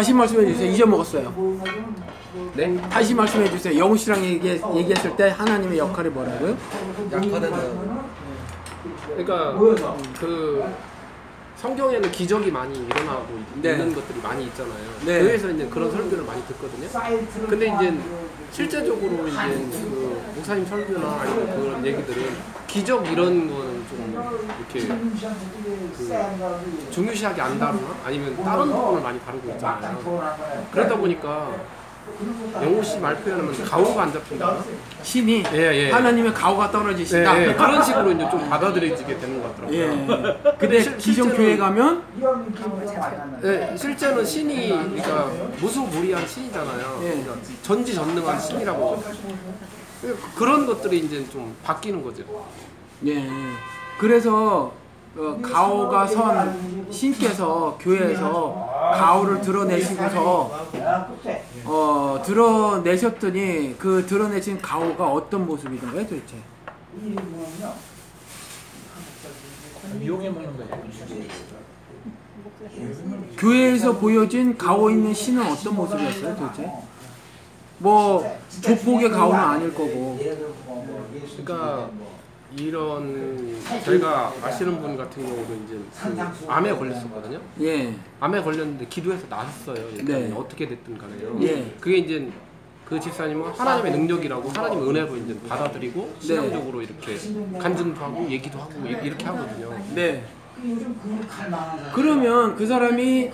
다시 말씀해 주세요. 잊어먹었어요. 네? 다시 말씀해 주세요. 영우 씨랑 얘기, 얘기했을 때 하나님의 역할이 뭐라고요? 약화는 그러니까 그 성경에는 기적이 많이 일어나고 네. 있는 것들이 많이 있잖아요. 네. 교회에서 이제 그런 설교를 많이 듣거든요. 근데 이제 실제적으로 이제 그 목사님 설교나 아니면 그런 얘기들은 기적 이런 거는 좀 이렇게 그 중요시하게 안 다루나 아니면 다른 부분을 많이 다루고 있잖아요. 그러다 보니까 영호 씨 말 표현하면 가오가 안 잡힌다. 신이 예, 예. 하나님의 가오가 네, 떨어지신다. 네, 그런 식으로 이제 좀 받아들여지게 되는 것 같더라고요. 예. 근데 실- 기존 실제로는- 교회 가면 네, 실제는 신이 그러니까 무수무리한 신이잖아요. 예. 그러니까 전지전능한 신이라고. 그러니까 그런 것들이 이제 좀 바뀌는 거죠. 예. 그래서 어, 가오가 선 신께서 교회에서 가오를 드러내시고서 어, 드러내셨더니 그 드러내신 가오가 어떤 모습이던가요 도대체? 미용해 먹는 거예요. 교회에서 보여진 가오 있는 신은 어떤 모습이었어요 도대체? 뭐 조폭의 가오는 아닐 거고 그러니까 이런 제가 아시는 분 같은 경우도 이제 그 암에 걸렸었거든요. 예. 암에 걸렸는데 기도해서 나았어요. 네. 어떻게 됐든 간에요. 예. 그게 이제 그 집사님은 하나님의 능력이라고 하나님의 은혜로 이제 받아들이고 신앙적으로 이렇게 간증도 하고 얘기도 하고 이- 이렇게 하거든요. 네. 그러면 그 사람이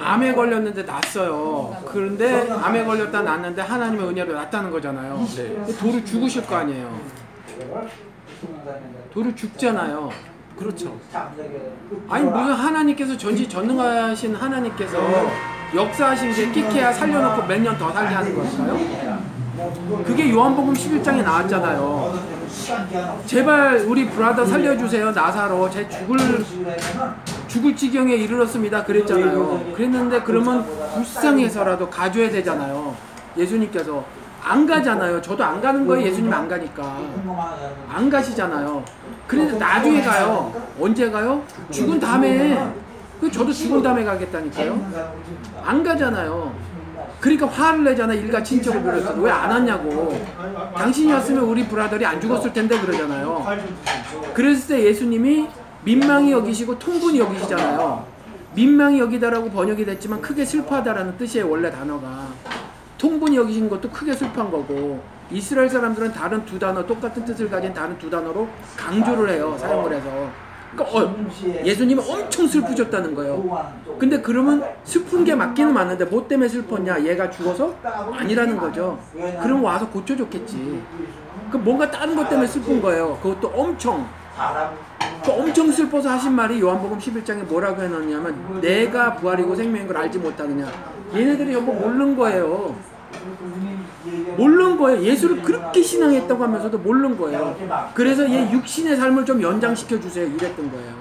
암에 걸렸는데 낫어요. 그런데 암에 걸렸다 낫는데 하나님의 은혜로 낫다는 거잖아요. 네. 도로 죽으실 거 아니에요. 도로 죽잖아요. 그렇죠. 아니 무슨 하나님께서 전지 전능하신 하나님께서 역사하신 게 끼케야 살려놓고 몇 년 더 살게 하는 걸까요? 그게 요한복음 11장에 나왔잖아요. 제발 우리 브라더 살려주세요 나사로 제 죽을 죽을 지경에 이르렀습니다 그랬잖아요. 그랬는데 그러면 불쌍해서라도 가줘야 되잖아요. 예수님께서 안 가잖아요. 저도 안 가는 거예요. 예수님 안 가니까 안 가시잖아요. 그래서 나중에 가요. 언제 가요? 죽은 다음에. 그 저도 죽은 다음에 가겠다니까요. 안 가잖아요. 그러니까 화를 내잖아. 일가 친척을 비롯해서 왜 안 왔냐고. 당신이 왔으면 우리 브라더리 안 죽었을 텐데 그러잖아요. 그랬을 때 예수님이 민망히 여기시고 통분히 여기시잖아요. 민망히 여기다라고 번역이 됐지만 크게 슬퍼하다라는 뜻이에요. 원래 단어가. 통분히 여기신 것도 크게 슬퍼한 거고 이스라엘 사람들은 다른 두 단어 똑같은 뜻을 가진 다른 두 단어로 강조를 해요. 사용을 해서. 그러니까 어, 예수님은 엄청 슬프셨다는 거예요. 근데 그러면 슬픈 게 맞기는 맞는데 뭐 때문에 슬펐냐? 얘가 죽어서? 아니라는 거죠. 그럼 와서 고쳐줬겠지. 그 뭔가 다른 것 때문에 슬픈 거예요. 그것도 엄청. 그 엄청 슬퍼서 하신 말이 요한복음 11장에 뭐라고 해놨냐면 내가 부활이고 생명인 걸 알지 못하느냐. 얘네들이 전부 모르는 거예요. 모르는 거예요. 예수를 그렇게 신앙했다고 하면서도 모르는 거예요. 그래서 얘 육신의 삶을 좀 연장시켜 주세요. 이랬던 거예요.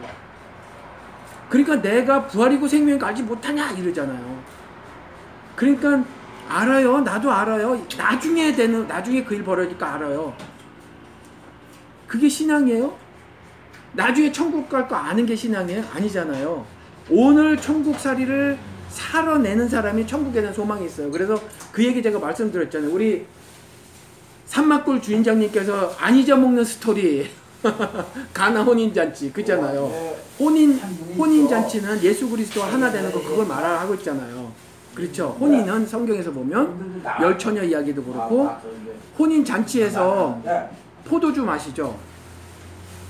그러니까 내가 부활이고 생명인 걸 알지 못하냐 이러잖아요. 그러니까 알아요. 나도 알아요. 나중에 되는 나중에 그 일 벌어질까 알아요. 그게 신앙이에요? 나중에 천국 갈 거 아는 게 신앙이에요? 아니잖아요. 오늘 천국살이를 살아내는 사람이 천국에는 소망이 있어요. 그래서 그 얘기 제가 말씀드렸잖아요. 우리 산막골 주인장님께서 안 잊어먹는 스토리 가나 혼인잔치 그잖아요. 혼인 혼인잔치는 예수 그리스도와 하나 되는 거 그걸 말하고 있잖아요. 그렇죠. 혼인은 성경에서 보면 열처녀 이야기도 그렇고 혼인 잔치에서 포도주 마시죠.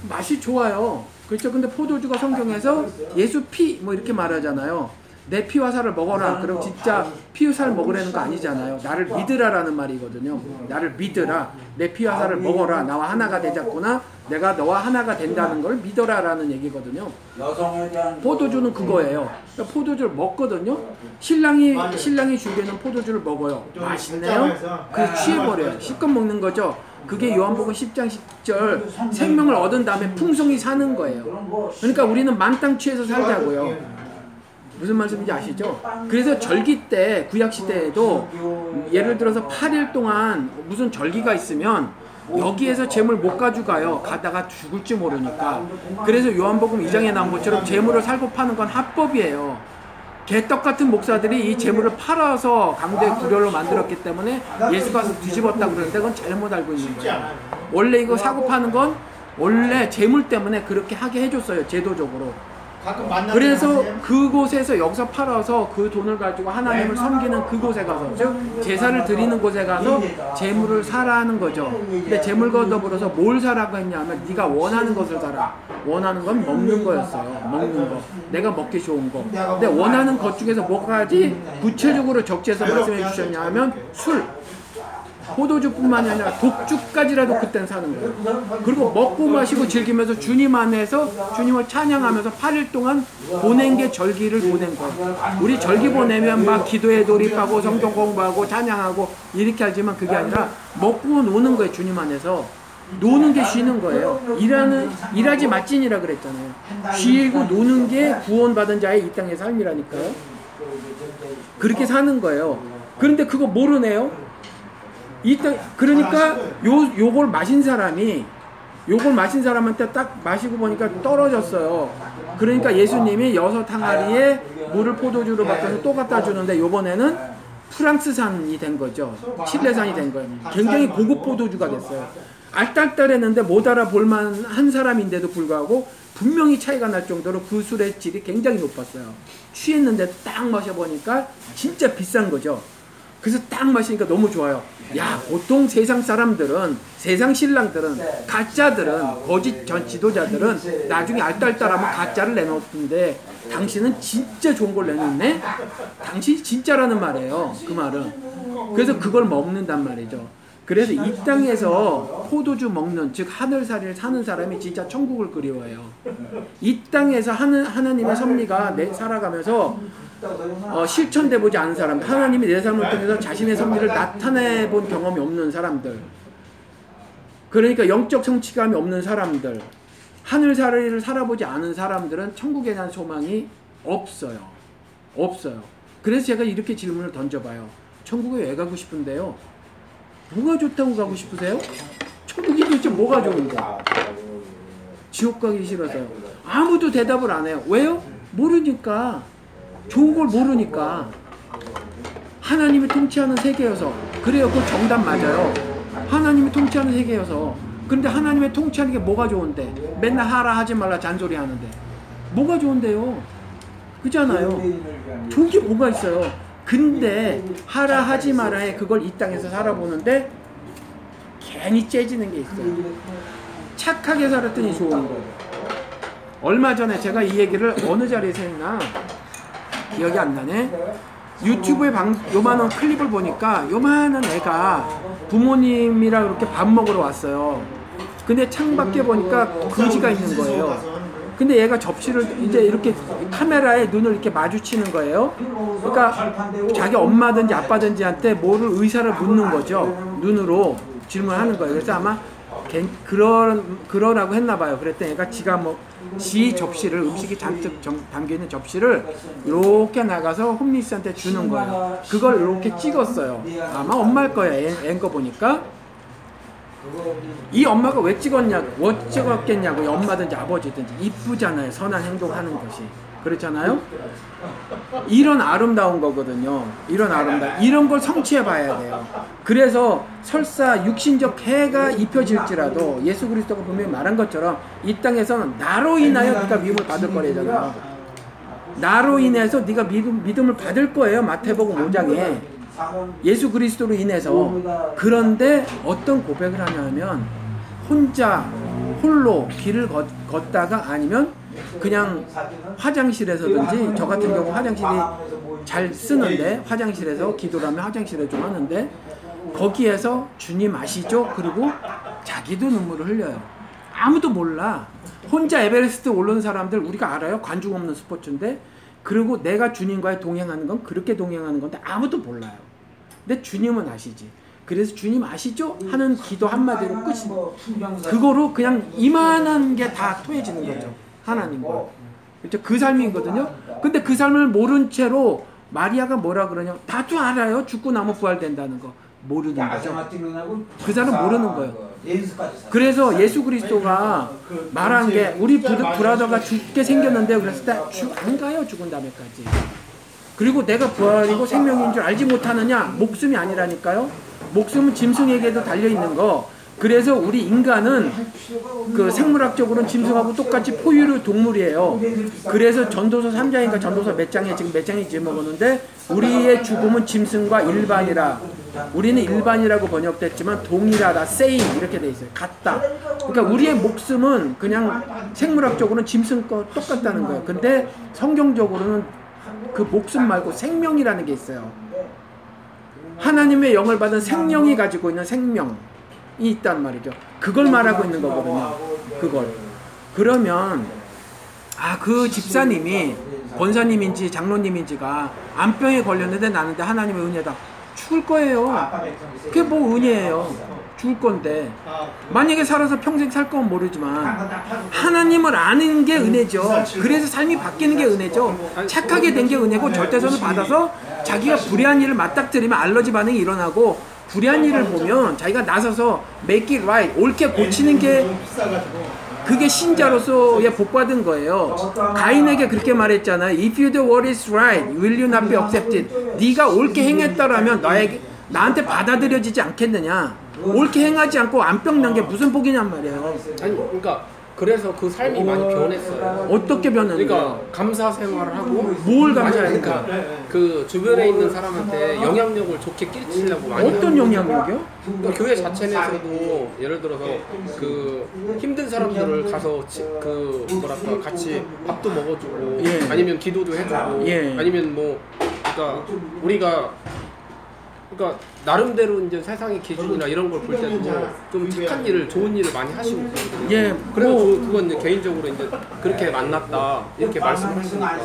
맛이 좋아요. 그렇죠. 근데 포도주가 성경에서 예수 피 뭐 이렇게 말하잖아요. 내 피와 살을 먹어라. 그럼 진짜 피와 살 먹으라는 거 아니잖아요. 나를 믿으라라는 말이거든요. 나를 믿으라. 내 피와 살을 먹어라. 나와 하나가 되자꾸나 내가 너와 하나가 된다는 걸 믿어라라는 얘기거든요. 포도주는 그거예요. 그러니까 포도주를 먹거든요. 신랑이 신랑이 주게는 포도주를 먹어요. 맛있네요. 그 취해버려요. 실컷 먹는 거죠. 그게 요한복음 10장 10절 생명을 얻은 다음에 풍성히 사는 거예요. 그러니까 우리는 만땅 취해서 살자고요. 무슨 말씀인지 아시죠? 그래서 절기 때 구약 시대에도 예를 들어서 8일 동안 무슨 절기가 있으면 여기에서 재물 못 가져가요. 가다가 죽을지 모르니까. 그래서 요한복음 2장에 나온 것처럼 재물을 살고 파는 건 합법이에요. 개떡 같은 목사들이 이 재물을 팔아서 강대 구별로 만들었기 때문에 예수가 뒤집었다 그러는데 그건 잘못 알고 있는 거예요. 원래 이거 사고 파는 건 원래 재물 때문에 그렇게 하게 해줬어요 제도적으로. 가끔 그래서? 그곳에서 여기서 팔아서 그 돈을 가지고 하나님을 섬기는 그곳에 가서 즉 제사를 드리는 곳에 가서 재물을 사라 하는 거죠. 근데 재물과 더불어서 뭘 사라고 했냐면 네가 원하는 것을 사라. 원하는 건 먹는 거였어요. 먹는 거. 내가 먹기 좋은 거. 근데 원하는 것 중에서 뭐가지 구체적으로 적지에서 말씀해 주셨냐면 술. 포도주뿐만이 아니라 독주까지라도 그땐 사는 거예요. 그리고 먹고 마시고 즐기면서 주님 안에서 주님을 찬양하면서 8일 동안 보낸 게 절기를 보낸 거예요. 우리 절기 보내면 막 기도에 돌입하고 성경 공부하고 찬양하고 이렇게 하지만 그게 아니라 먹고 노는 거예요. 주님 안에서. 노는 게 쉬는 거예요. 일하는 일하지 맛진이라 그랬잖아요. 쉬고 노는 게 구원받은 자의 이 땅의 삶이라니까요. 그렇게 사는 거예요. 그런데 그거 모르네요. 이땅 그러니까 요 요걸 마신 사람이 요걸 마신 사람한테 딱 마시고 보니까 떨어졌어요. 그러니까 예수님이 여섯 항아리에 물을 포도주로 바꿔서 또 갖다 주는데 요번에는 프랑스산이 된 거죠. 칠레산이 된 거예요. 굉장히 고급 포도주가 됐어요. 알딸딸했는데 못 알아볼 만 한 사람인데도 불구하고 분명히 차이가 날 정도로 그 술의 질이 굉장히 높았어요. 취했는데 딱 마셔보니까 진짜 비싼 거죠. 그래서 딱 마시니까 너무 좋아요. 야, 보통 세상 사람들은, 세상 신랑들은, 가짜들은, 거짓 전 지도자들은 나중에 알딸딸하면 가짜를 내놓던데 당신은 진짜 좋은 걸 내놓네? 당신이 진짜라는 말이에요. 그 말은. 그래서 그걸 먹는단 말이죠. 그래서 이 땅에서 포도주 먹는, 즉 하늘살이를 사는 사람이 진짜 천국을 그리워해요. 이 땅에서 하는, 하나님의 섭리가 내, 살아가면서 어, 실천돼 보지 않은 사람들, 하나님이 내 삶을 통해서 자신의 섭리를 나타내 본 경험이 없는 사람들, 그러니까 영적 성취감이 없는 사람들, 하늘살이를 살아보지 않은 사람들은 천국에 대한 소망이 없어요. 없어요. 그래서 제가 이렇게 질문을 던져봐요. 천국에 왜 가고 싶은데요? 뭐가 좋다고 가고 싶으세요? 천국이 도대체 뭐가 좋은데? 지옥 가기 싫어서요. 아무도 대답을 안 해요. 왜요? 모르니까. 좋은 걸 모르니까. 하나님이 통치하는 세계여서. 그래요. 그 정답 맞아요. 하나님이 통치하는 세계여서. 근데 하나님의 통치하는 게 뭐가 좋은데? 맨날 하라 하지 말라 잔소리 하는데. 뭐가 좋은데요? 그잖아요. 좋은 게 뭐가 있어요? 근데 하라 하지 마라에 그걸 이 땅에서 살아보는데 괜히 째지는 게 있어요. 착하게 살았더니 좋은 거예요. 얼마 전에 제가 이 얘기를 어느 자리에서 했나 기억이 안 나네. 유튜브에 방, 요만한 클립을 보니까 요만한 애가 부모님이랑 이렇게 밥 먹으러 왔어요. 근데 창밖에 보니까 거지가 있는 거예요. 근데 얘가 접시를 이제 이렇게 카메라에 눈을 이렇게 마주치는 거예요. 그러니까 자기 엄마든지 아빠든지한테 뭐를 의사를 묻는 거죠. 눈으로 질문하는 거예요. 그래서 아마 걔- 그런 그러라고 했나 봐요. 그랬더니 얘가 지가 뭐 지 접시를 음식이 잔뜩 정- 담겨 있는 접시를 이렇게 나가서 홈리스한테 주는 거예요. 그걸 이렇게 찍었어요. 아마 엄마일 거예요. 애- 애인 거 보니까. 이 엄마가 왜 찍었냐고, 왜 찍었겠냐고, 이 엄마든지 아버지든지 이쁘잖아요. 선한 행동하는 것이. 그렇잖아요? 이런 아름다운 거거든요. 이런 아름다움. 이런 걸 성취해 봐야 돼요. 그래서 설사 육신적 해가 입혀질지라도 예수 그리스도가 분명히 말한 것처럼 이 땅에서는 나로 인하여 네가 믿음을 받을 거래잖아요. 나로 인해서 네가 믿음, 믿음을 받을 거예요. 마태복음 5장에. 예수 그리스도로 인해서 그런데 어떤 고백을 하냐면 혼자 홀로 길을 걷, 걷다가 아니면 그냥 화장실에서든지 저 같은 경우 화장실이 잘 쓰는데 화장실에서 기도를 하면 화장실에 좀 하는데 거기에서 주님 아시죠? 그리고 자기도 눈물을 흘려요. 아무도 몰라. 혼자 에베레스트 오르는 사람들 우리가 알아요. 관중 없는 스포츠인데 그리고 내가 주님과의 동행하는 건 그렇게 동행하는 건데 아무도 몰라요. 근데 주님은 아시지. 그래서 주님 아시죠? 하는 기도 한마디로 끝이. 그거로 그냥 이만한 게다 통해지는 거죠. 하나님과. 그렇죠? 그 삶이거든요. 근데 그 삶을 모른 채로 마리아가 뭐라 그러냐? 다도 알아요. 죽고 나면 부활된다는 거. 모르는 거죠. 그 사람 모르는 거예요. 그래서 예수 그리스도가 말한 게 우리 부- 브라더가 죽게 생겼는데 그랬을 때안 가요 죽은 다음에까지 그리고 내가 부활이고 생명인 줄 알지 못하느냐? 목숨이 아니라니까요. 목숨은 짐승에게도 달려 있는 거. 그래서 우리 인간은 그 생물학적으로는 짐승하고 똑같이 포유류 동물이에요. 그래서 전도서 3장인가 전도서 몇 장에 지금 몇 장이 지먹었는데 우리의 죽음은 짐승과 일반이라. 우리는 일반이라고 번역됐지만 동일하다, same 이렇게 돼 있어요. 같다. 그러니까 우리의 목숨은 그냥 생물학적으로는 짐승과 똑같다는 거예요. 근데 성경적으로는 그 목숨 말고 생명이라는 게 있어요. 하나님의 영을 받은 생명이 가지고 있는 생명이 있단 말이죠. 그걸 말하고 있는 거거든요. 그걸. 그러면 아 그 집사님이 권사님인지 장로님인지가 암병에 걸렸는데 나는데 하나님의 은혜다. 죽을 거예요. 그게 뭐 은혜예요. 죽을 건데 만약에 살아서 평생 살 건 모르지만 하나님을 아는 게 은혜죠. 그래서 삶이 바뀌는 게 은혜죠. 착하게 된 게 은혜고 절대선을 받아서 자기가 불의한 일을 맞닥뜨리면 알러지 반응이 일어나고 불의한 일을 보면 자기가 나서서 make it right 옳게 고치는 게 그게 신자로서의 복받은 거예요. 가인에게 그렇게 말했잖아요. If you do what is right, will you not be accepted? 네가 옳게 행했다라면 나에게 나한테 받아들여지지 않겠느냐? 옳게 행하지 않고 안병 난 게 무슨 복이냔 말이에요. 아니 그러니까 그래서 그 삶이 많이 변했어요. 어떻게 변했는데? 그러니까 감사 생활을 하고 뭘 아니, 감사합니까? 그러니까 그 주변에 있는 사람한테 영향력을 좋게 끼치려고 많이 어떤 하는 영향력이요? 그러니까 교회 자체 내에서도 예를 들어서 그 힘든 사람들을 가서 지- 그 뭐랄까 같이 밥도 먹어주고 예. 아니면 기도도 해주고 예. 아니면 뭐 그러니까 우리가 그러니까 나름대로 이제 세상의 기준이나 이런 걸 볼 때도 좀 착한 일을 좋은 일을 많이 하시고 그러거든요. 예, 그래서 뭐, 저- 그건 이제 개인적으로 이제 그렇게 만났다 이렇게 말씀하시니까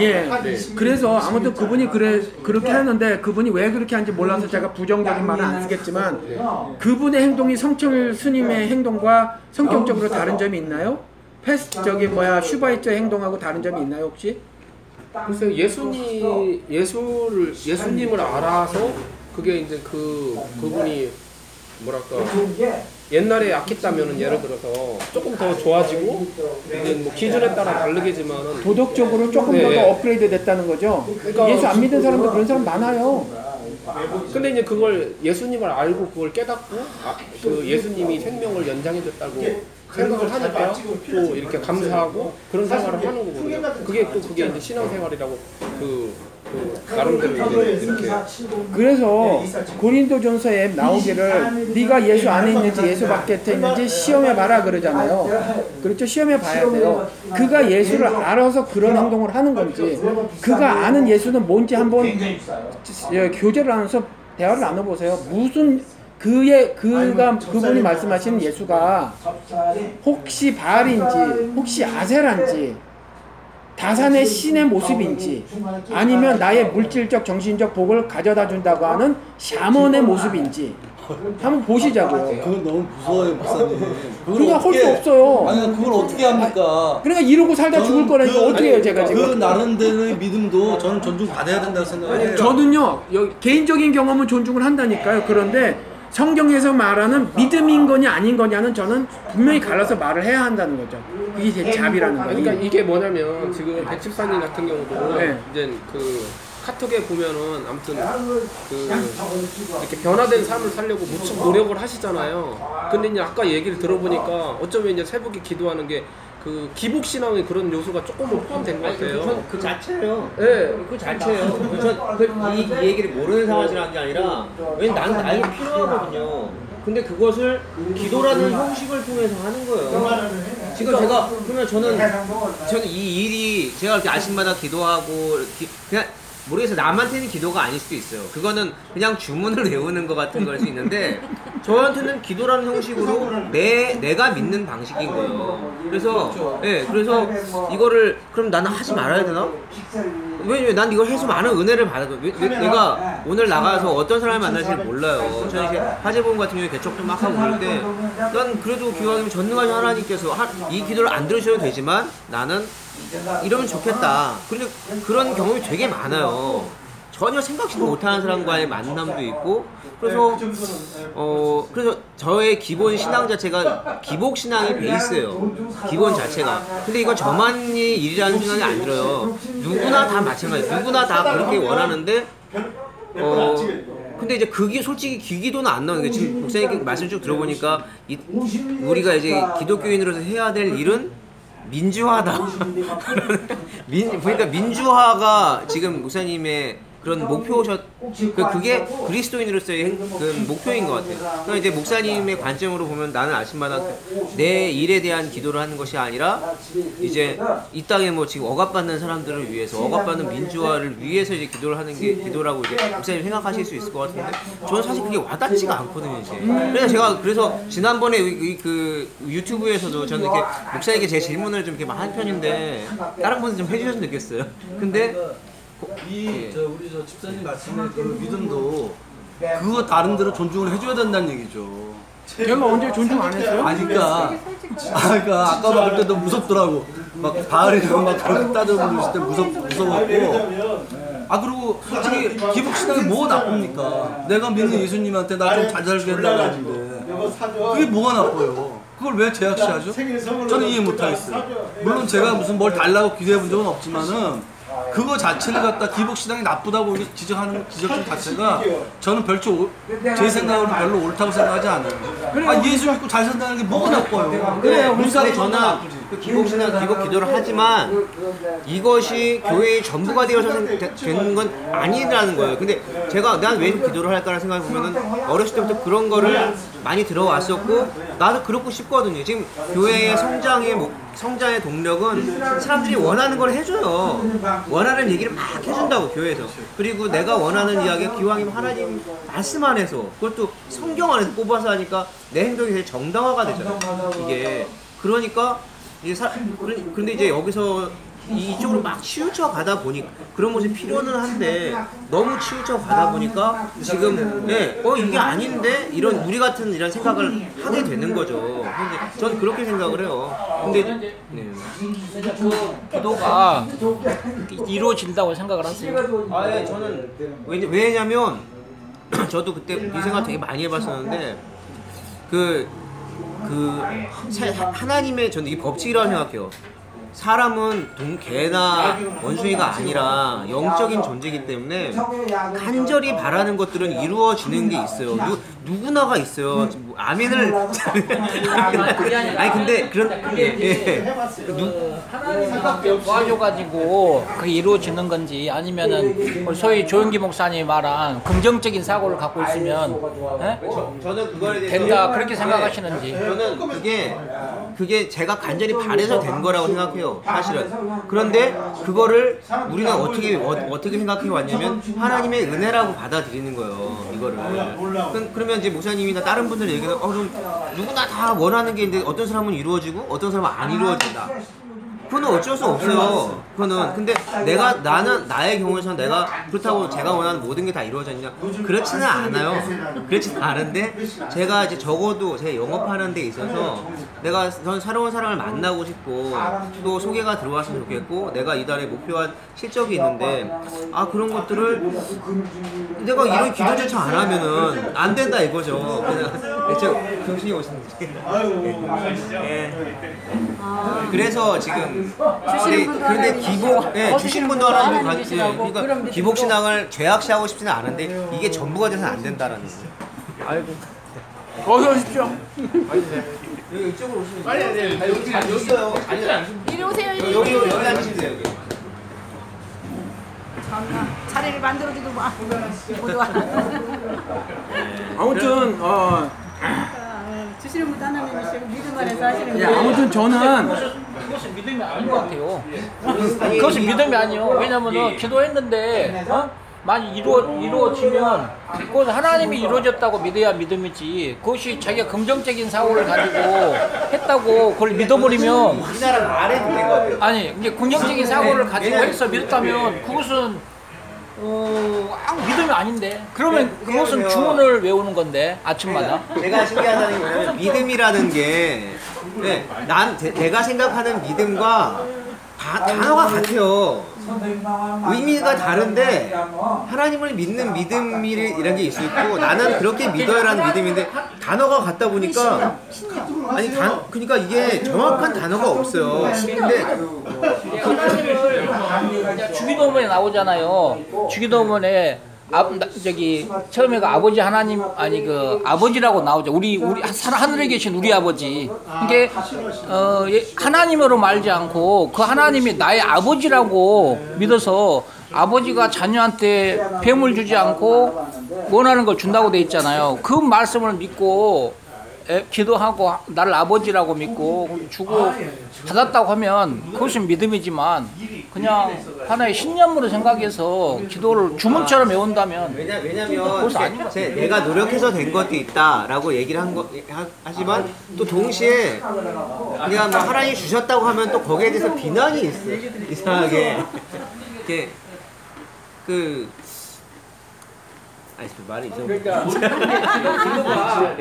예. 네. 그래서 아무튼 그분이 그래 그렇게 하는데 그분이 왜 그렇게 하는지 몰라서 제가 부정적인 말은 안 쓰겠지만 그분의 행동이 성철 스님의 행동과 성격적으로 다른 점이 있나요? 패스 저기 뭐야 슈바이처 행동하고 다른 점이 있나요 혹시? 글쎄요 예수님 예수를 예수님을 알아서 그게 이제 그 그분이 뭐랄까 옛날에 약했다면은 예를 들어서 조금 더 좋아지고 이제 뭐 기준에 따라 다르겠지만은 도덕적으로 조금 네. 더, 더 업그레이드 됐다는 거죠. 그러니까 예수 안 믿는 사람도 그런 사람 많아요. 근데 이제 그걸 예수님을 알고 그걸 깨닫고 아, 그 예수님이 생명을 연장해줬다고 생각을 하니까 또 이렇게 감사하고 그런 생활을 하는 거거든요. 그게 또 그게 이제 신앙생활이라고 그, 그 나름대로 이렇게 그래서 고린도전서에 나오기를 네가 예수 안에 있는지 예수 밖에 있는지 시험해 봐라 그러잖아요. 그렇죠. 시험해 봐야 돼요. 그가 예수를 알아서 그런 행동을 하는 건지 그가 아는 예수는 뭔지 한번 예, 교제를 하면서 대화를 나눠 보세요. 무슨 그의 그가 그분이 말씀하시는 예수가 혹시 바알인지 혹시 아세란지 다산의 신의 모습인지 아니면 나의 물질적 정신적 복을 가져다 준다고 하는 샤먼의 모습인지 한번 보시자고요. 그건 너무 무서워요, 목사님. 그냥 할 수 없어요. 아니, 그걸 어떻게 합니까? 그러니까 이러고 살다 죽을 거라니까 그- 어떻게 해요 제가 그 지금 나름대로의 믿음도 저는 존중 받아야 된다고 생각해요. 저는요 개인적인 경험은 존중을 한다니까요 그런데 성경에서 말하는 믿음인 거냐 아닌 거냐는 저는 분명히 갈라서 말을 해야 한다는 거죠 이게 제 잡이라는 아니, 거예요 그러니까 이게 뭐냐면 지금 백집사님 같은 경우도 네. 이제 그 카톡에 보면은 아무튼 그 이렇게 변화된 삶을 살려고 무척 노력을 하시잖아요. 근데 이제 아까 얘기를 들어보니까 어쩌면 이제 새벽에 기도하는 게 그 기복 신앙의 그런 요소가 조금은 포함된 것 같아요. 그 자체예요. 예. 그 자체예요. 전 그, 이, 이 얘기를 모르는 상황이라는 게 아니라 왜냐면 나는 나에게 필요하거든요. 근데 그것을 기도라는 형식을 통해서 하는 거예요. 지금 제가 그러면 저는 저는 이 일이 제가 이렇게 아침마다 기도하고 기- 그냥 모르겠어요. 남한테는 기도가 아닐 수도 있어요. 그거는 그냥 주문을 외우는 것 같은 걸 수 있는데 저한테는 기도라는 형식으로 내 내가 믿는 방식인 거예요. 그래서 예, 그래서 이거를 그럼 나는 하지 말아야 되나? 왜냐면 난 이걸 해서 많은 은혜를 받았거든. 왜, 왜, 내가 오늘 나가서 어떤 사람을 만날지 몰라요. 저는 이제 화재보험 같은 경우에 개척도 막 하고 때, 난 그래도 기도하면 전능하신 하나님께서 하- 이 기도를 안 들으셔도 되지만 나는 이러면 좋겠다. 근데 그런 경험이 되게 많아요. 전혀 생각지도 못하는 사람과의 만남도 있고 그래서 어 그래서 저의 기본 신앙 자체가 기복 신앙이 베이스예요. 기본 자체가. 근데 이건 저만의 일이라는 생각이 안 들어요. 누구나 다 마찬가지. 누구나 다 그렇게 원하는데 어 근데 이제 그게 솔직히 기기도는 안 나오는 게 지금 목사님 말씀 쭉 들어보니까 이, 우리가 이제 기독교인으로서 해야 될 일은 민주화다. 민 그러니까 민주화가 지금 목사님의 그런 목표셨 그 그게 그리스도인으로서의 행- 그 목표인 것 같아요. 그러니까 이제 목사님의 관점으로 보면 나는 아침마다 내 일에 대한 기도를 하는 것이 아니라 이제 이 땅에 뭐 지금 억압받는 사람들을 위해서 억압받는 민주화를 위해서 이제 기도를 하는 게 기도라고 이제 목사님 생각하실 수 있을 것 같은데 저는 사실 그게 와닿지가 않거든요 이제. 그래서 제가 그래서 지난번에 그 유튜브에서도 저는 이렇게 목사에게 제 질문을 좀 이렇게 하는 편인데 다른 분들 좀 해주셨으면 좋겠어요. 근데 이 저 우리 저 집사님 말씀에 그 믿음도 그거 다른 데로 존중을 해줘야 된다는 얘기죠. 제가 언제 존중 안 했어요? 아니 그러니까 아 그러니까 아까 막을 때도 무섭더라고. 막 바알이랑 막 그렇게 따져보실 때 무섭 무서웠고. 아 그리고 솔직히 기복 신앙이 뭐가 나쁩니까? 내가 믿는 예수님한테 나 좀 잘 살게 해달라고 하는데 그게 뭐가 나빠요? 그걸 왜 제약시하죠? 저는 이해 못하겠어요. 물론 제가 무슨 뭘 달라고 기도해 본 적은 없지만은 그거 자체를 갖다 기복 신앙이 나쁘다고 이렇게 지적하는 지적 자체가 저는 별로 오- 제 생각으로 별로 옳다고 생각하지 않아요. 아 예수 믿고 잘 산다는 게 뭐가 나빠요? 그래요. 물살이 근데 저는 그 기복 신앙, 기복 기도를 하지만 이것이 교회의 전부가 되어서 되는 건 아니라는 거예요. 근데 제가 난 왜 기도를 할까라는 생각을 보면은 어렸을 때부터 그런 거를 많이 들어왔었고 나도 그렇고 싶거든요. 지금 교회의 성장의 목, 성장의 동력은 사람들이 원하는 걸 해줘요. 원하는 얘기를 막 해준다고 교회에서. 그리고 내가 원하는 이야기가 기왕이면 하나님 말씀 안에서 그것도 성경 안에서 뽑아서 하니까 내 행동이 되게 정당화가 되잖아요. 이게 그러니까 이제 사, 그러- 근데 이제 여기서 이쪽으로 막 치우쳐 가다 보니 그런 것이 필요는 한데 너무 치우쳐 가다 보니까 지금 예, 어 이게 아닌데 이런 우리 같은 이런 생각을 하게 되는 거죠. 근데 전 그렇게 생각을 해요. 근데 네. 그 기도가 이루어진다고 생각을 하세요? 아, 예, 저는 왜냐, 왜냐면 저도 그때 이 생각 되게 많이 해봤었는데 그, 그 사- 하나님의 저는 이게 법칙이라고 생각해요. 사람은 동 개나 원숭이가 아니라 영적인 존재이기 때문에 간절히 바라는 것들은 이루어지는 게 있어요. 누, 누구나가 있어요. 뭐 아멘을 아니 근데 그런 예. 누, 하나님이 도와줘가지고 그게 이루어지는 건지 아니면은 우리 소위 조영기 목사님이 말한 긍정적인 사고를 갖고 있으면 예? 저는 그거에 대해서 된다 그렇게 생각하시는지 저는 그게 그게 제가 간절히 바래서 된 거라고 생각해요 사실은. 그런데 그거를 우리가 어떻게 어, 떻게 생각해 왔냐면 하나님의 은혜라고 받아들이는 거예요 이거를. 그, 그러면 이제 목사님이나 다른 분들 얘기는 어 그럼 누구나 다 원하는 게 있는데 어떤 사람은 이루어지고 어떤 사람은 안 이루어진다 그거는 어쩔 수 없어요. 그거는 근데 내가 나는 나의 경우에서 내가 그렇다고 제가 원하는 모든 게 다 이루어졌냐? 그렇지는 않아요. 그렇지는 않은데 제가 이제 적어도 제 영업하는 데 있어서 내가 전 새로운 사람을 만나고 싶고 또 소개가 들어왔으면 좋겠고 내가 이달에 목표한 실적이 있는데 아 그런 것들을 내가 이런 기도조차 안 하면은 안 된다 이거죠. 그냥 저 정신이 오시는지. 예. 그래서 지금 근데, 그런데 기복 예, 주신 분도 하나님 가, 예, 그러니까 기복 신앙을 죄악시하고 싶지는 않은데 이게 전부가 돼서는 안 된다라는 거예요. 어서 오십시오. 여기 이쪽으로 오시면 빨리 네, 여기 여기 있어요. 아니 이리 오세요. 여기 여기 여기 앉으시면 돼요. 여기. 참나, 자리를 만들어주도 마. 와. 아무튼 어, 주시는 분도 하나님 주시고 믿음 안에서 하시는 예, 거예요. 아무튼 저는 그것은 믿음이 아닌 것 같아요. 그것은 믿음이 아니요. 왜냐면은 기도했는데 어? 많이 이루어 이루어지면 그건 하나님이 이루어졌다고 믿어야 믿음이지. 그것이 자기가 긍정적인 사고를 가지고 했다고 그걸 믿어버리면 우리나라 말에 된것 같아요. 아니 이제 긍정적인 사고를 가지고 해서 믿었다면 그것은 어 아무 믿음이 아닌데. 그러면 그것은 주문을 외우는 건데 아침마다. 제가 신기하다는 게 뭐냐면 믿음이라는 게 네, 난 제- 내가 생각하는 믿음과 다- 단어가 같아요. 의미가 다른데 하나님을 믿는 믿음이란 게 있을 있고 나는 그렇게 믿어야라는 믿음인데 단어가 같다 보니까 아니 단 그러니까 이게 정확한 단어가 없어요. 근데 하나님을 주기도문에 나오잖아요. 주기도문에 아, 나- 저기 처음에가 아버지 하나님 아니 그 아버지라고 나오죠. 우리 우리 하- 하늘에 계신 우리 아버지. 이게 어, 예, 하나님으로 말지 않고 그 하나님이 나의 아버지라고 믿어서 아버지가 자녀한테 뱀을 주지 않고 원하는 걸 준다고 돼 있잖아요. 그 말씀을 믿고 에, 기도하고 나를 아버지라고 믿고 주고 받았다고 하면 그것은 믿음이지만 그냥 하나의 신념으로 생각해서 기도를 주문처럼 외운다면 왜냐 왜냐면 그것은 아닌 이렇게 것 제, 내가 노력해서 된 것도 있다라고 얘기를 한 거 하- 하지만 또 동시에 그냥 뭐 하나님 주셨다고 하면 또 거기에 대해서 비난이 있어 요 이상하게 이렇게 그 아니 그 말이 좀 그러니까 기도가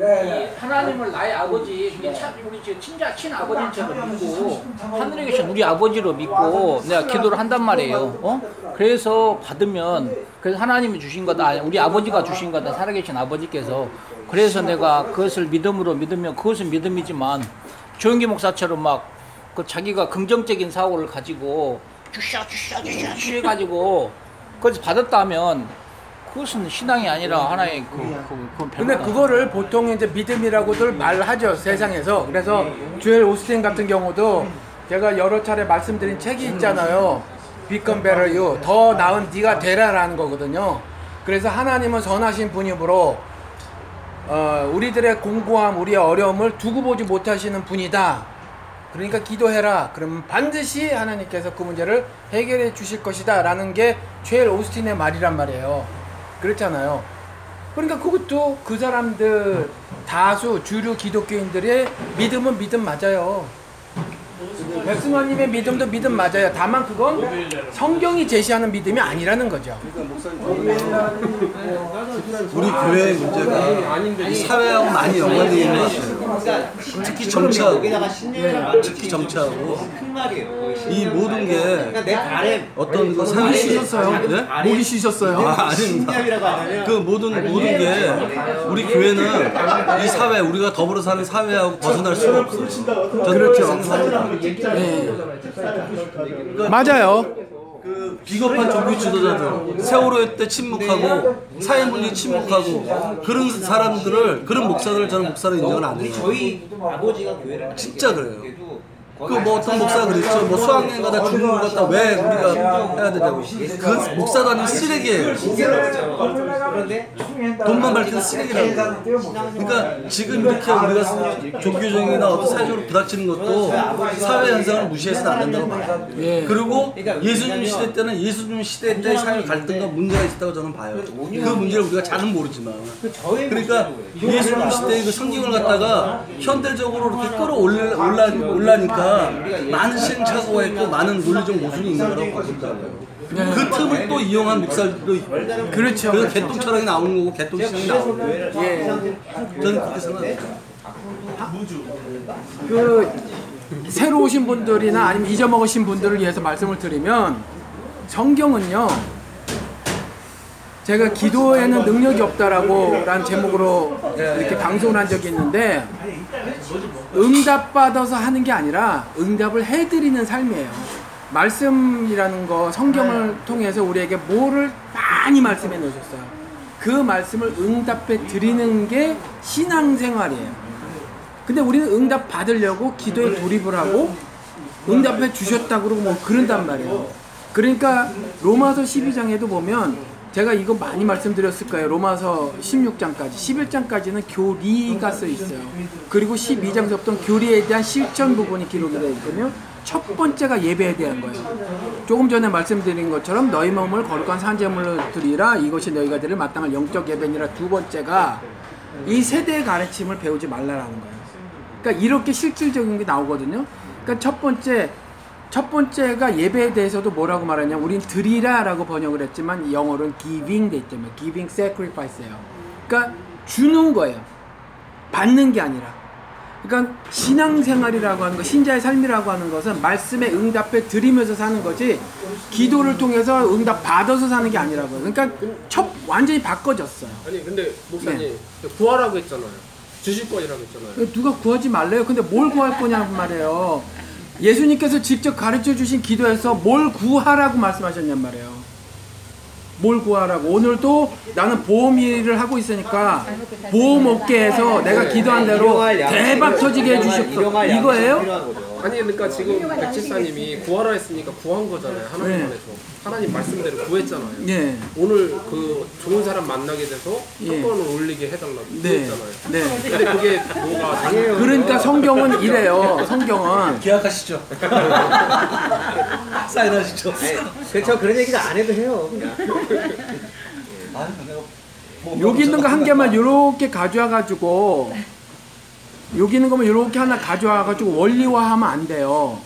이 하나님을 나의 아버지 이게 참 우리 지금 친자 친 아버지처럼 믿고 하늘에 계신 우리 아버지로 믿고 내가 기도를 한단 말이에요. 어? 그래서 받으면 그래서 하나님이 주신 거다. 아니, 우리 아버지가 주신 거다. 살아계신 아버지께서 그래서 내가 그것을 믿음으로 믿으면 그것은 믿음이지만 조영기 목사처럼 막 그 자기가 긍정적인 사고를 가지고 주셔 주셔 주셔 주셔 해가지고 그것을 받았다면 그것은 신앙이 아니라 하나의 그, 그, 그 근데 그거를 보통 이제 믿음이라고들 말하죠 세상에서. 그래서 주엘 오스틴 같은 경우도 제가 여러 차례 말씀드린 책이 있잖아요. Become Better You. 더 나은 네가 되라라는 거거든요. 그래서 하나님은 선하신 분이므로 어, 우리들의 공고함 우리의 어려움을 두고 보지 못하시는 분이다. 그러니까 기도해라. 그러면 반드시 하나님께서 그 문제를 해결해 주실 것이다. 라는 게 주엘 오스틴의 말이란 말이에요 그렇잖아요 그러니까 그것도 그 사람들 다수 주류 기독교인들의 믿음은 믿음 맞아요. 백승환님의 믿음도 믿음 맞아요. 다만 그건 성경이 제시하는 믿음이 아니라는 거죠. 우리 교회의 문제가 이 사회하고 많이 연관되어 있는 것 같아요. 특히 정치하고 특히 정치하고. 이 모든 게 그러니까 어떤 그 사회 쉬셨어요? 네? 목이 쉬셨어요? 아, 아닙니다. 그 모든 모든 게 우리 교회는 이 사회 우리가 더불어 사는 사회하고 벗어날 수가 없어요. 저는 그렇게 생각합니다. 네. 맞아요. 그 비겁한 종교 지도자들 세월호 때 침묵하고 사회 물리 침묵하고 그런 사람들을 그런 목사들을 저는 목사로 인정을 안 해요. 저희 아버지가 교회를 진짜 그래요. 그 뭐 어떤 목사가 그랬죠. 뭐 수학여행 가다 죽는 것 같다. 왜 우리가 해야 되냐고. 그 목사도 아닌 쓰레기예요. 그런데 돈만 밝히는 쓰레기라고. 그러니까 지금 이렇게 우리가 종교적이나 어떤 사회적으로 부닥치는 것도 사회 현상을 무시해서는 안 된다고 봐요. 예. 그리고 예수님 시대 때는 예수님 시대 때 사회 갈등과 문제가 있었다고 저는 봐요. 그 문제를 우리가 잘은 모르지만. 그러니까 예수님 시대의 그 성경을 갖다가 현대적으로 이렇게 끌어올라 올라, 올 라니까 많은 시행착오가 있고 많은 논리적 모순이 있는 거라고 보신다고요. 그 틈을 또 이용한 목사들도 있고. 그렇죠. 그래서 개똥 철학이 나오는 거고 개똥 신앙이 나오는 거예요. 예. 저는 그렇게 생각합니다. 그 새로 오신 분들이나 아니면 잊어먹으신 분들을 위해서 말씀을 드리면 성경은요 제가 기도에는 능력이 없다라고 란 제목으로 이렇게 방송을 한 적이 있는데 응답받아서 하는 게 아니라 응답을 해드리는 삶이에요. 말씀이라는 거 성경을 통해서 우리에게 뭐를 많이 말씀해 놓으셨어요. 그 말씀을 응답해 드리는 게 신앙생활이에요. 근데 우리는 응답 받으려고 기도에 돌입을 하고 응답해 주셨다 그러고 뭐 그런단 말이에요. 그러니까 로마서 12장에도 보면 제가 이거 많이 말씀드렸을 거예요. 로마서 16장까지. 11장까지는 교리가 써 있어요. 그리고 12장서부터는 교리에 대한 실천 부분이 기록이 되어 있거든요. 첫 번째가 예배에 대한 거예요. 조금 전에 말씀드린 것처럼 너희 몸을 거룩한 산재물로 드리라 이것이 너희가 드릴 마땅한 영적 예배니라 두 번째가 이 세대의 가르침을 배우지 말라라는 거예요. 그러니까 이렇게 실질적인 게 나오거든요. 그러니까 첫 번째 첫 번째가 예배에 대해서도 뭐라고 말하냐? 우린 드리라라고 번역을 했지만 영어로는 giving 돼 있잖아요. giving sacrifice예요. 그러니까 주는 거예요. 받는 게 아니라. 그러니까 신앙생활이라고 하는 거, 신자의 삶이라고 하는 것은 말씀에 응답해 드리면서 사는 거지 기도를 통해서 응답 받아서 사는 게 아니라고요. 그러니까 첫 완전히 바꿔졌어요. 아니 근데 목사님 네. 구하라고 했잖아요. 주실 거라고 했잖아요. 누가 구하지 말래요. 근데 뭘 구할 거냐고 말이에요. 예수님께서 직접 가르쳐 주신 기도에서 뭘 구하라고 말씀하셨냔 말이에요. 뭘 구하라고. 오늘도 나는 보험 일을 하고 있으니까 보험 업계에서 내가 기도한 대로 양식, 대박 터지게 해주십시오. 양식이 이거예요? 아니 그러니까 지금 백지사님이 구하라 했으니까 구한 거잖아요. 하나님 네. 안에서 하나님 말씀대로 구했잖아요. 예. 오늘 그 좋은 사람 만나게 돼서 예. 조건을 올리게 해달라고 네. 구했잖아요. 네. 근데 그게 뭐가 아니에요. 그러니까 성경은 이래요. 성경은 계약하시죠. 사인하시죠. 그저 그런 얘기도 안 해도 해요. 그냥. 아, 내가 뭐 여기 있는 거 한 개만 이렇게 가져와 가지고 여기 있는 거만 이렇게 하나 가져와 가지고 원리화하면 안 돼요.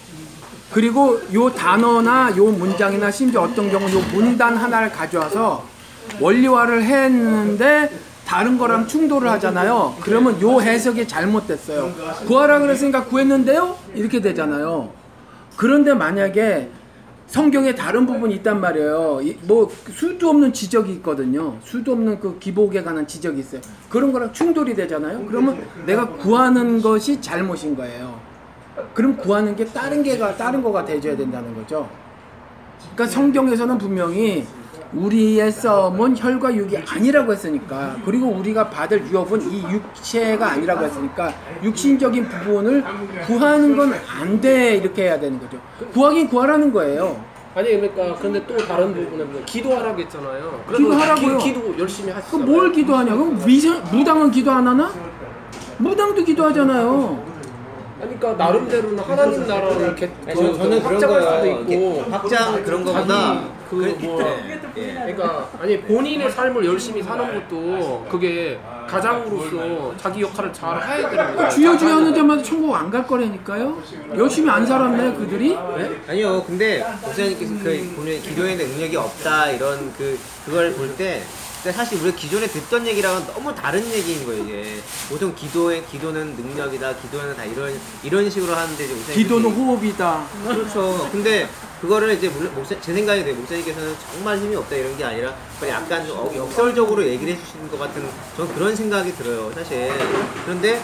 그리고 요 단어나 요 문장이나 심지어 어떤 경우 요 문단 하나를 가져와서 원리화를 했는데 다른 거랑 충돌을 하잖아요. 그러면 요 해석이 잘못됐어요. 구하라 그랬으니까 구했는데요? 이렇게 되잖아요. 그런데 만약에 성경에 다른 부분이 있단 말이에요. 이- 뭐 수도 없는 지적이 있거든요. 수도 없는 그 기복에 관한 지적이 있어요. 그런 거랑 충돌이 되잖아요. 그러면 내가 구하는 것이 잘못인 거예요. 그럼 구하는 게 다른 게가 다른 거가 돼줘야 된다는 거죠. 그러니까 성경에서는 분명히 우리의 싸움은 혈과 육이 아니라고 했으니까 그리고 우리가 받을 유업은 이 육체가 아니라고 했으니까 육신적인 부분을 구하는 건 안 돼 이렇게 해야 되는 거죠. 구하긴 구하라는 거예요. 아니 그러니까 근데 또 다른 부분에 기도하라고 했잖아요. 기도하라고요. 기, 도 열심히 그 하시잖아요. 뭘 기도하냐? 그럼 미세, 무당은 기도 안 하나? 무당도 기도하잖아요. 그러니까 나름대로는 하나님 나라를 이렇게 아니, 저, 저는 그런 확장할 거예요. 수도 있고 확장 그런 거보다 그 그- 뭐 네. 그러니까 아니 본인의 삶을 열심히 사는 것도 그게 가장으로서 자기 역할을 잘 해야 되는 거예요. 주여 주여 하는 자마다 천국 안 갈 거라니까요. 열심히 안 살았네 그들이. 아니요, 근데 목사님께서 그 본인 기도에는 능력이 없다 이런 그 그걸 볼 때 사실 우리가 기존에 듣던 얘기랑은 너무 다른 얘기인 거예요 이게 보통 기도에 기도는 능력이다 기도는 다 이런 이런 식으로 하는데 이제 목사님 기도는 호흡이다. 그렇죠. 근데 그거를 이제 목사, 제 생각에 돼요. 목사님께서는 정말 힘이 없다 이런 게 아니라 그냥 약간 좀 어- 역설적으로 얘기를 해주시는 것 같은 저는 그런 생각이 들어요. 사실 그런데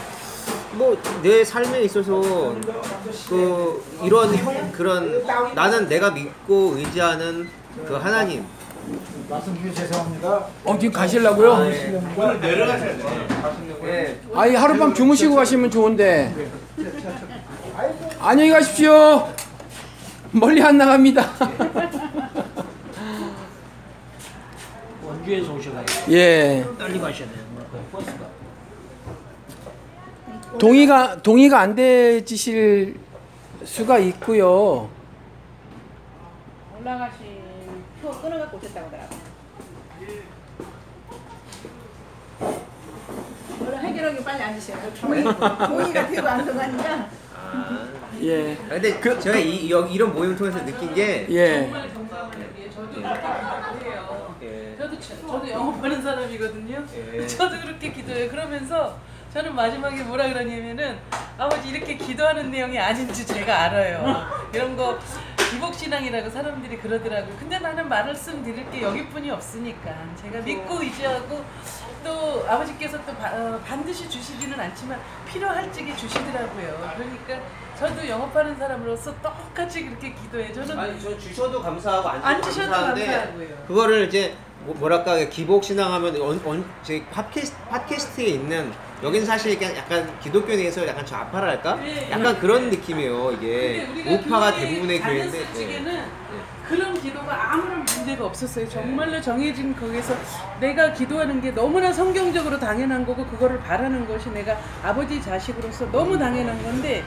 뭐 내 삶에 있어서 그 이런 형 그런 나는 내가 믿고 의지하는 그 하나님 어 지금 가실라고요? 예. 아이 하룻밤 주무시고 가시면 좋은데. 안녕히 가십시오. 멀리 안 나갑니다. 원주에서 오셔가지고 예. 빨리 가셔야 돼요. 버스가. 동의가 동의가 안 되실 수가 있고요. 올라가신 표 끊어갖고 오셨다고 하더라고요. 해결하기 빨리 앉으세요. 동의가 되고 안 들어가니까. 아. 예. 근데 제가 이, 이, 여기 이런 모임 통해서 느낀 게 예. 저도 그래요. 예. 저도 저도 영업하는 사람이거든요. 예. 저도 그렇게 기도해요. 그러면서 저는 마지막에 뭐라 그러냐면은 아버지 이렇게 기도하는 내용이 아닌지 제가 알아요. 이런 거 기복신앙이라고 사람들이 그러더라고요. 근데 나는 말씀 드릴 게 여기뿐이 없으니까 제가 믿고 의지하고 또 아버지께서 또 바- 어, 반드시 주시지는 않지만 필요할 적에 주시더라고요. 그러니까 저도 영업하는 사람으로서 똑같이 그렇게 기도해. 저는 아니 저 주셔도 감사하고 안, 안 주셔도 감사한데 감사하고요. 그거를 이제 뭐, 뭐랄까 기복 신앙하면 언, 언, 제 팟캐스트, 팟캐스트에 있는 여긴 사실 약간, 약간 기독교에 대해서 약간 좌파랄까? 네. 약간 그런 느낌이에요 이게 우파가 대부분의 교회인데 네. 적에는 그런 기도가 아무런 문제가 없었어요. 정말로 정해진 거기서 내가 기도하는 게 너무나 성경적으로 당연한 거고 그거를 바라는 것이 내가 아버지 자식으로서 너무 당연한 건데